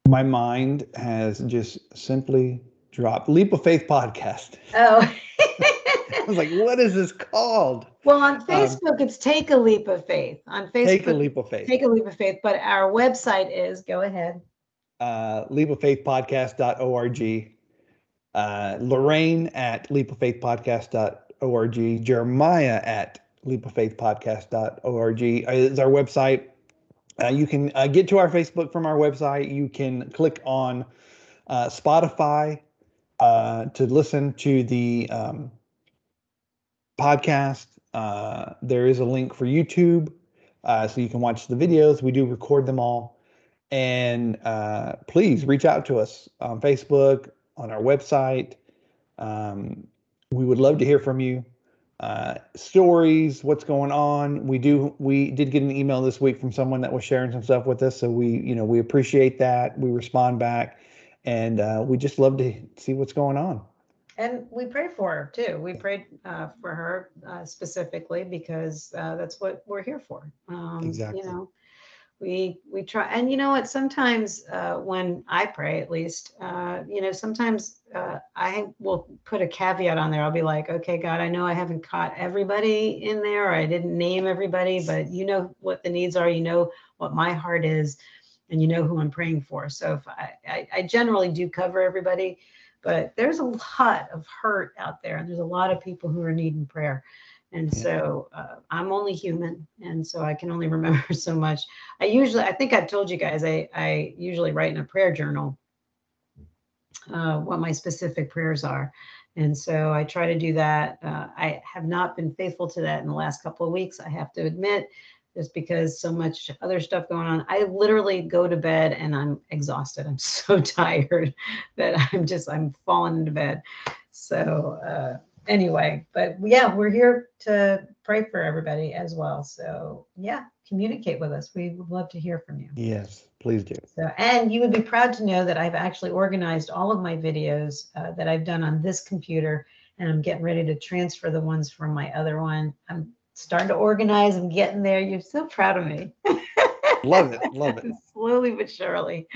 my mind has just simply dropped Leap of Faith podcast. Oh. I was like, what is this called? well, on Facebook, it's Take a Leap of Faith. On Facebook, Take a Leap of Faith. Take a Leap of Faith. But our website is, go ahead. uh, leapoffaithpodcast.org. Uh, Lorraine at leapoffaithpodcast.org. Jeremiah at leapoffaithpodcast.org is our website. Uh, you can uh, get to our Facebook from our website. You can click on uh, Spotify uh, to listen to the um, podcast. Uh, there is a link for YouTube, uh, so you can watch the videos. We do record them all. And uh, please reach out to us on Facebook, on our website. Um, we would love to hear from you. Uh, stories, what's going on. We do. We did get an email this week from someone that was sharing some stuff with us, so we, you know, we appreciate that. We respond back, and uh, we just love to see what's going on. And we prayed for her too. We prayed uh, for her uh, specifically because uh, that's what we're here for. Um, Exactly. You know, we we try, and you know what? Sometimes uh, when I pray, at least, uh, you know, sometimes uh, I will put a caveat on there. I'll be like, okay, God, I know I haven't caught everybody in there, or I didn't name everybody, but you know what the needs are. You know what my heart is, and you know who I'm praying for. So if I, I, I generally do cover everybody but there's a lot of hurt out there and there's a lot of people who are needing prayer. And Yeah. so uh, i'm only human and so i can only remember so much. I usually i think i've told you guys i i usually write in a prayer journal uh, what my specific prayers are. And so i try to do that. Uh, i have not been faithful to that in the last couple of weeks i have to admit just because so much other stuff going on. I literally go to bed and I'm exhausted. I'm so tired that I'm just I'm falling into bed. So uh, anyway, but yeah, we're here to pray for everybody as well. So yeah, communicate with us. We would love to hear from you. Yes, please do. So, and you would be proud to know that I've actually organized all of my videos uh, that I've done on this computer, and I'm getting ready to transfer the ones from my other one. I'm starting to organize. I'm getting there. You're so proud of me. love it. Love it. Slowly but surely.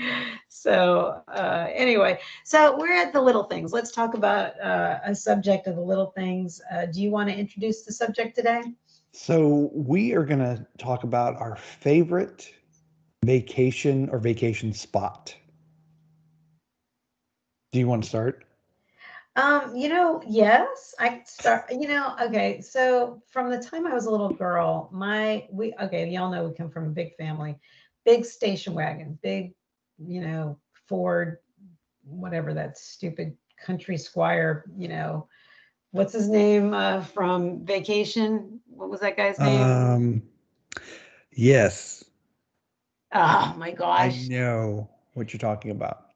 So, uh, anyway, so we're at the little things. Let's talk about uh, a subject of the little things. Uh, do you want to introduce the subject today? So, we are going to talk about our favorite vacation or vacation spot. Do you want to start? Um, you know, yes, I start, you know, okay. So from the time I was a little girl, my we okay, y'all know we come from a big family, big station wagon, big, you know, Ford, whatever that stupid country squire, you know, what's his name uh, from vacation? What was that guy's name? Um yes. Oh my gosh. I know what you're talking about.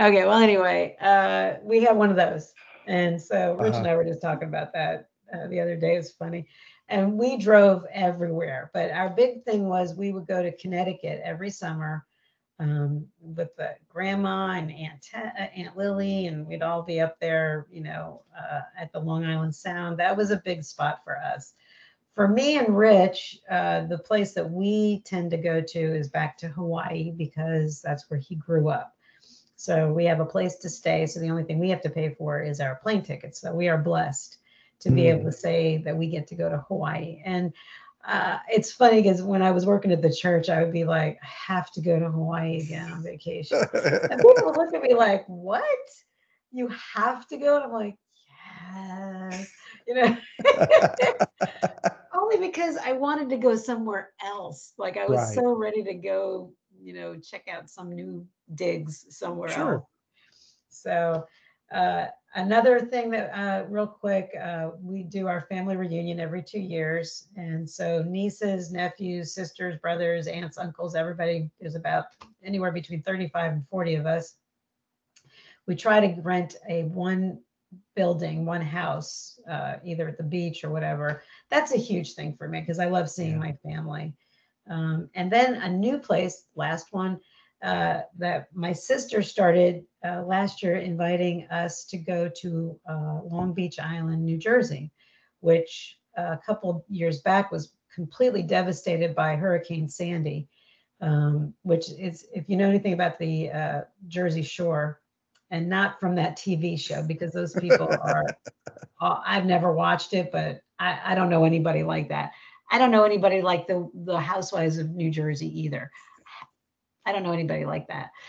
Okay, well, anyway, uh, we had one of those. And so Rich and Uh-huh. I were just talking about that uh, the other day. It was funny. And we drove everywhere. But our big thing was we would go to Connecticut every summer um, with the grandma and Aunt, uh, Aunt Lily, and we'd all be up there, you know, uh, at the Long Island Sound. That was a big spot for us. For me and Rich, uh, the place that we tend to go to is back to Hawaii because that's where he grew up. So we have a place to stay. So the only thing we have to pay for is our plane tickets. So we are blessed to be Mm. able to say that we get to go to Hawaii. And uh, it's funny because when I was working at the church, I would be like, I have to go to Hawaii again on vacation. And people would look at me like, what? You have to go? And I'm like, yes. You know, only because I wanted to go somewhere else. Like I was Right. so ready to go, you know, check out some new digs somewhere Sure. else. So uh, another thing that uh, real quick, uh, we do our family reunion every two years. And so nieces, nephews, sisters, brothers, aunts, uncles, everybody is about anywhere between 35 and 40 of us. We try to rent a one building, one house, uh, either at the beach or whatever. That's a huge thing for me because I love seeing Yeah. my family. Um, and then a new place, last one, uh, that my sister started uh, last year, inviting us to go to uh, Long Beach Island, New Jersey, which uh, a couple years back was completely devastated by Hurricane Sandy. Um, which is, if you know anything about the uh, Jersey Shore, and not from that TV show, because those people are, I've never watched it, but I, I don't know anybody like that. I don't know anybody like the the Housewives of New Jersey either. I don't know anybody like that.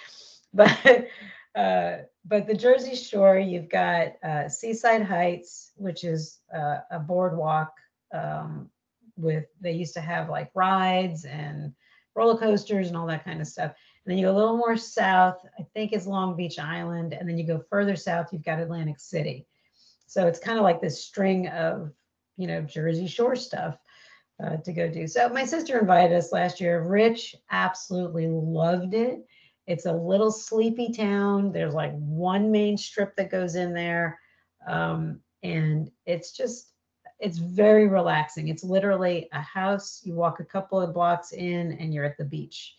But uh, but the Jersey Shore, you've got uh, Seaside Heights, which is uh, a boardwalk um, with they used to have like rides and roller coasters and all that kind of stuff. And then you go a little more south, I think is Long Beach Island, and then you go further south, you've got Atlantic City. So it's kind of like this string of you know Jersey Shore stuff uh, to go do. So my sister invited us last year. Rich absolutely loved it. It's a little sleepy town. There's like one main strip that goes in there, um, and it's just it's very relaxing. It's literally a house. You walk a couple of blocks in, and you're at the beach,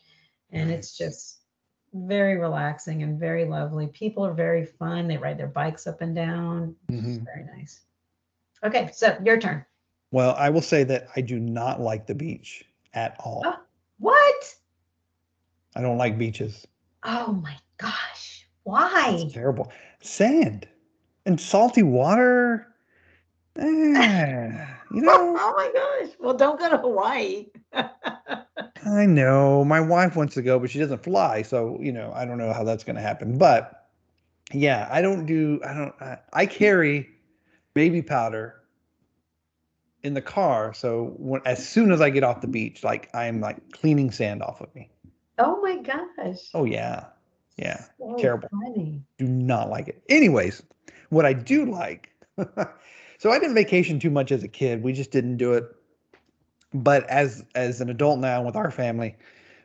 and it's just very relaxing and very lovely. People are very fun. They ride their bikes up and down. Mhm. very nice. Okay, so your turn. Well, I will say that I do not like the beach at all. Oh. What? I don't like beaches. Oh my gosh. Why? It's terrible. Sand and salty water. Eh, you know, oh my gosh. Well, don't go to Hawaii. I know my wife wants to go, but she doesn't fly. So, you know, I don't know how that's going to happen. But yeah, I don't do, I don't, I, I carry baby powder in the car. So when, as soon as I get off the beach, like I'm like cleaning sand off of me. oh my gosh. Oh, yeah. Yeah. So terrible. Funny. do not like it. Anyways, what I do like, so I didn't vacation too much as a kid. We just didn't do it. But as as an adult now with our family,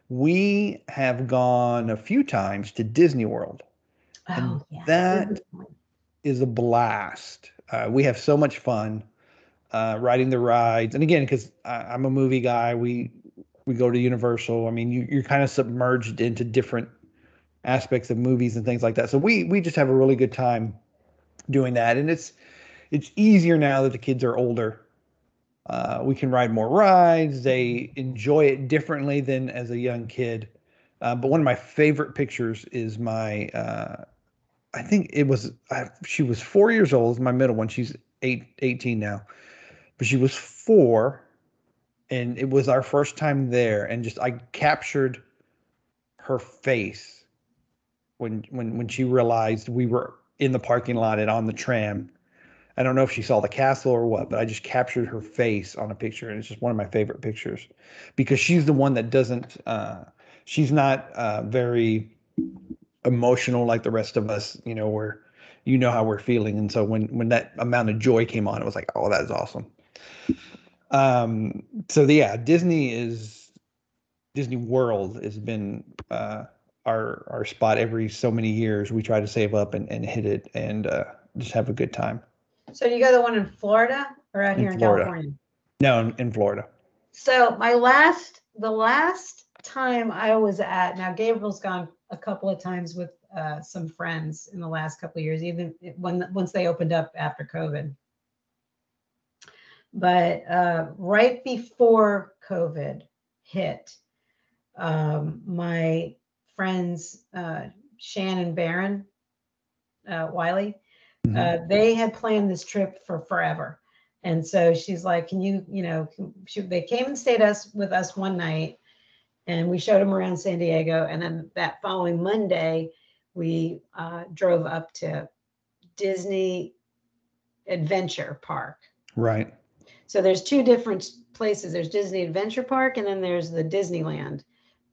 we have gone a few times to Disney World. And Oh yeah. that-. Is a blast. Uh, we have so much fun uh, riding the rides, and again, because I'm a movie guy, we we go to Universal. I mean, you, you're kind of submerged into different aspects of movies and things like that. So we we just have a really good time doing that, and it's it's easier now that the kids are older Uh, we can ride more rides. They enjoy it differently than as a young kid. Uh, but one of my favorite pictures is my, uh, I think it was, I, she was four years old, my middle one. She's eight, 18 now, but she was four and it was our first time there. And just, I captured her face when, when, when she realized we were in the parking lot and on the tram I don't know if she saw the castle or what, but I just captured her face on a picture, and it's just one of my favorite pictures because she's the one that doesn't. Uh, she's not uh, very emotional like the rest of us. You know, where you know how we're feeling, and so when when that amount of joy came on, it was like, oh, that is awesome. Um. So the, yeah, Disney is Disney World has been uh, our our spot every so many years. We try to save up and, and hit it and uh, just have a good time. So you go to the one in Florida or out In here in Florida. California? No, in, in Florida. So my last, the last time I was at, now Gabriel's gone a couple of times with uh, some friends in the last couple of years, even when once they opened up after COVID. But uh, right before COVID hit, um, my friends uh, Shannon Barron, uh, Wiley, uh, they had planned this trip for forever. And so she's like, can you, you know, can- she, they came and stayed us with us one night and we showed them around San Diego. And then that following Monday, we uh, drove up to Disney Adventure Park. Right. So there's two different places. There's Disney Adventure Park, and then there's the Disneyland,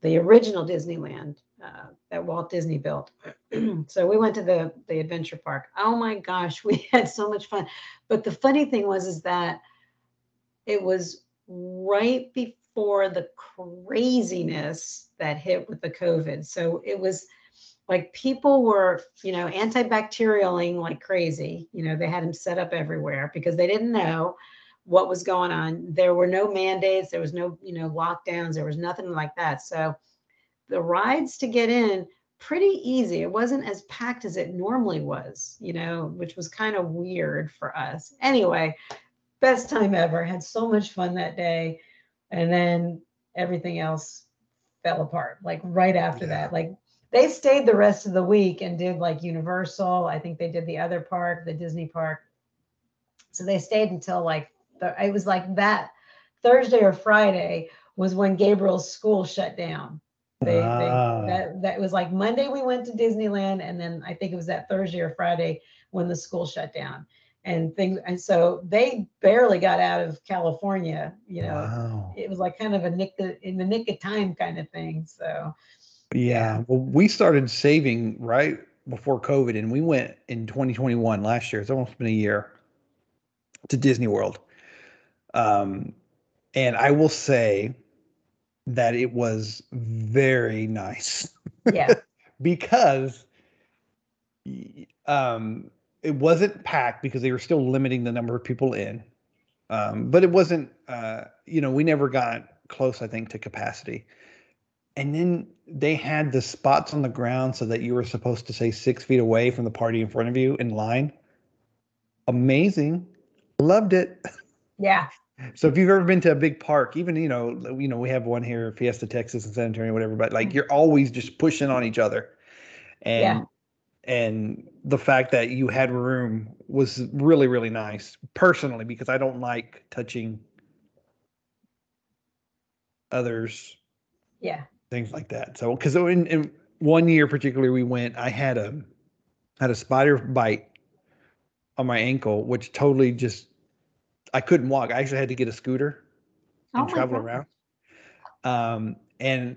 the original Disneyland uh, that Walt Disney built. so we went to the the adventure park. Oh my gosh, we had so much fun. But the funny thing was is that it was right before the craziness that hit with the COVID. So it was like people were, you know, antibacterialing like crazy. You know, they had them set up everywhere because they didn't know what was going on. There were no mandates, there was no, you know, lockdowns, there was nothing like that. So the rides to get in pretty easy. It wasn't as packed as it normally was, you know, which was kind of weird for us. Anyway, best time ever. Had so much fun that day. And then everything else fell apart like right after Yeah. that. Like they stayed the rest of the week and did like Universal. I think they did the other park, the Disney park. So they stayed until like it was like that Thursday or Friday was when Gabriel's school shut down. They, Ah. they that that was like Monday we went to Disneyland, and then I think it was that Thursday or Friday when the school shut down. And things and so they barely got out of California, you know. Wow. It was like kind of a nick in the nick of time kind of thing. So Yeah. Well, we started saving right before COVID, and we went in 2021 last year. It's almost been a year to Disney World. Um, and I will say that it was very nice yeah, because um, it wasn't packed because they were still limiting the number of people in. Um, but it wasn't, uh, you know, we never got close, I think, to capacity. And then they had the spots on the ground so that you were supposed to say six feet away from the party in front of you in line. Amazing. Loved it. yeah, So if you've ever been to a big park, even you know, you know, we have one here, Fiesta, Texas, and San Antonio, whatever. But like, mm-hmm. you're always just pushing on each other, and Yeah. and the fact that you had room was really really nice, personally, because I don't like touching others, yeah. things like that. So because in, in one year particularly, we went, I had a had a spider bite on my ankle, which totally just I couldn't walk. I actually had to get a scooter Oh and my travel God. around. Um, and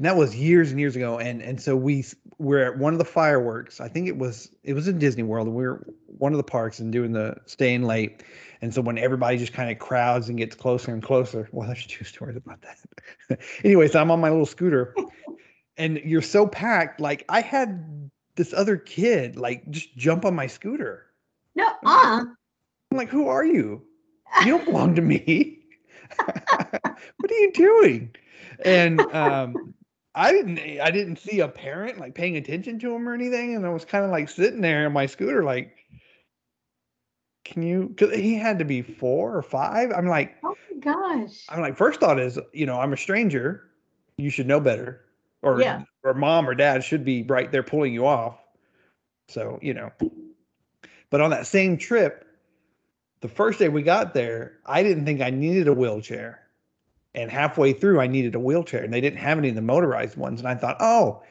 that was years and years ago. And and so we were at one of the fireworks. I think it was it was in Disney World. And we were one of the parks and doing the staying late. And so when everybody just kind of crowds and gets closer and closer, well, there's two stories about that. anyway, so I'm on my little scooter, and you're so packed. Like I had this other kid like just jump on my scooter. No, uh, I'm like, who are you? You don't belong to me. what are you doing? And um, I didn't I didn't see a parent like paying attention to him or anything. And I was kind of like sitting there in my scooter, like, can you? Because he had to be four or five. I'm like, Oh my gosh. I'm like, first thought is, you know, I'm a stranger. You should know better. Or Yeah. or mom or dad should be right there pulling you off. So, you know. But on that same trip, the first day we got there, I didn't think I needed a wheelchair. And halfway through, I needed a wheelchair, and they didn't have any of the motorized ones. And I thought, oh,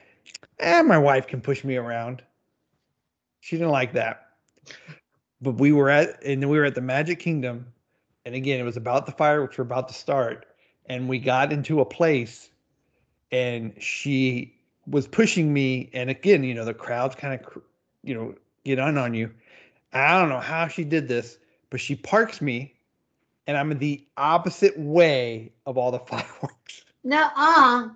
eh, my wife can push me around. She didn't like that. But we were at, and we were at the Magic Kingdom, and again, it was about the fireworks were about to start, and we got into a place, and she was pushing me, and again, you know, the crowd's kind of, you know, get on on you. I don't know how she did this, but she parks me, and I'm in the opposite way of all the fireworks, No, uh.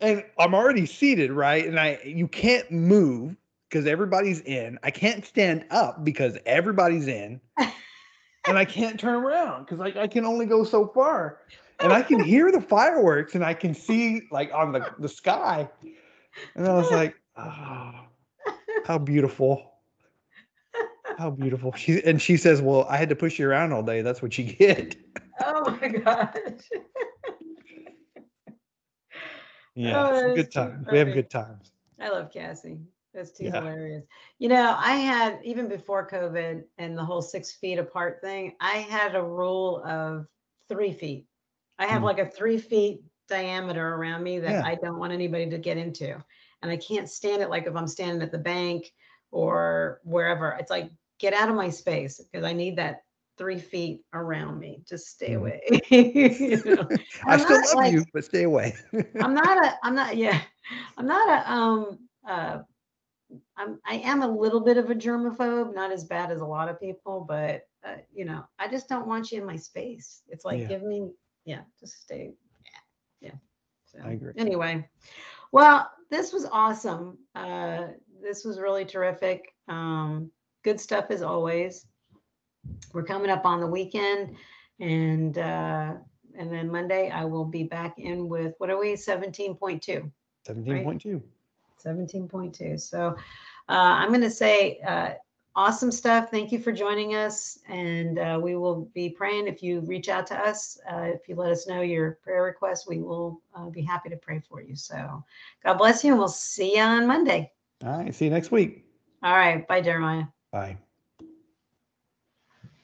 and I'm already seated, right? And I, you can't move because everybody's in. I can't stand up because everybody's in, and I can't turn around because like I can only go so far. And I can hear the fireworks, and I can see like on the the sky, and I was like, oh, how beautiful. How beautiful. She and she says, Well, I had to push you around all day. That's what you get. oh my gosh. Yeah. Oh, it's a that's good time. We have good times. I love Cassie. That's too Yeah. hilarious. You know, I had even before COVID and the whole six feet apart thing, I had a rule of three feet. I have Mm. like a three feet diameter around me that Yeah. I don't want anybody to get into. And I can't stand it like if I'm standing at the bank or wherever. It's like, get out of my space because I need that three feet around me. Just stay Mhm. away. You know? I still love like- you, but stay away. I'm not a, I'm not, yeah, I'm not a, um, uh, I'm, I am a little bit of a germaphobe, not as bad as a lot of people, but, uh, you know, I just don't want you in my space. It's like, Yeah. give me, yeah, just stay, yeah, yeah. So, I agree. Anyway, well, this was awesome. Uh, this was really terrific. Um, good stuff as always. We're coming up on the weekend and, uh, and then Monday I will be back in with, what are we, 17.2? 17.2. 17.2. So uh, I'm going to say uh, awesome stuff. Thank you for joining us. And uh, we will be praying if you reach out to us. Uh, if you let us know your prayer request we will uh, be happy to pray for you. So God bless you. And we'll see you on Monday. All right. See you next week. All right. Bye, Jeremiah. Bye.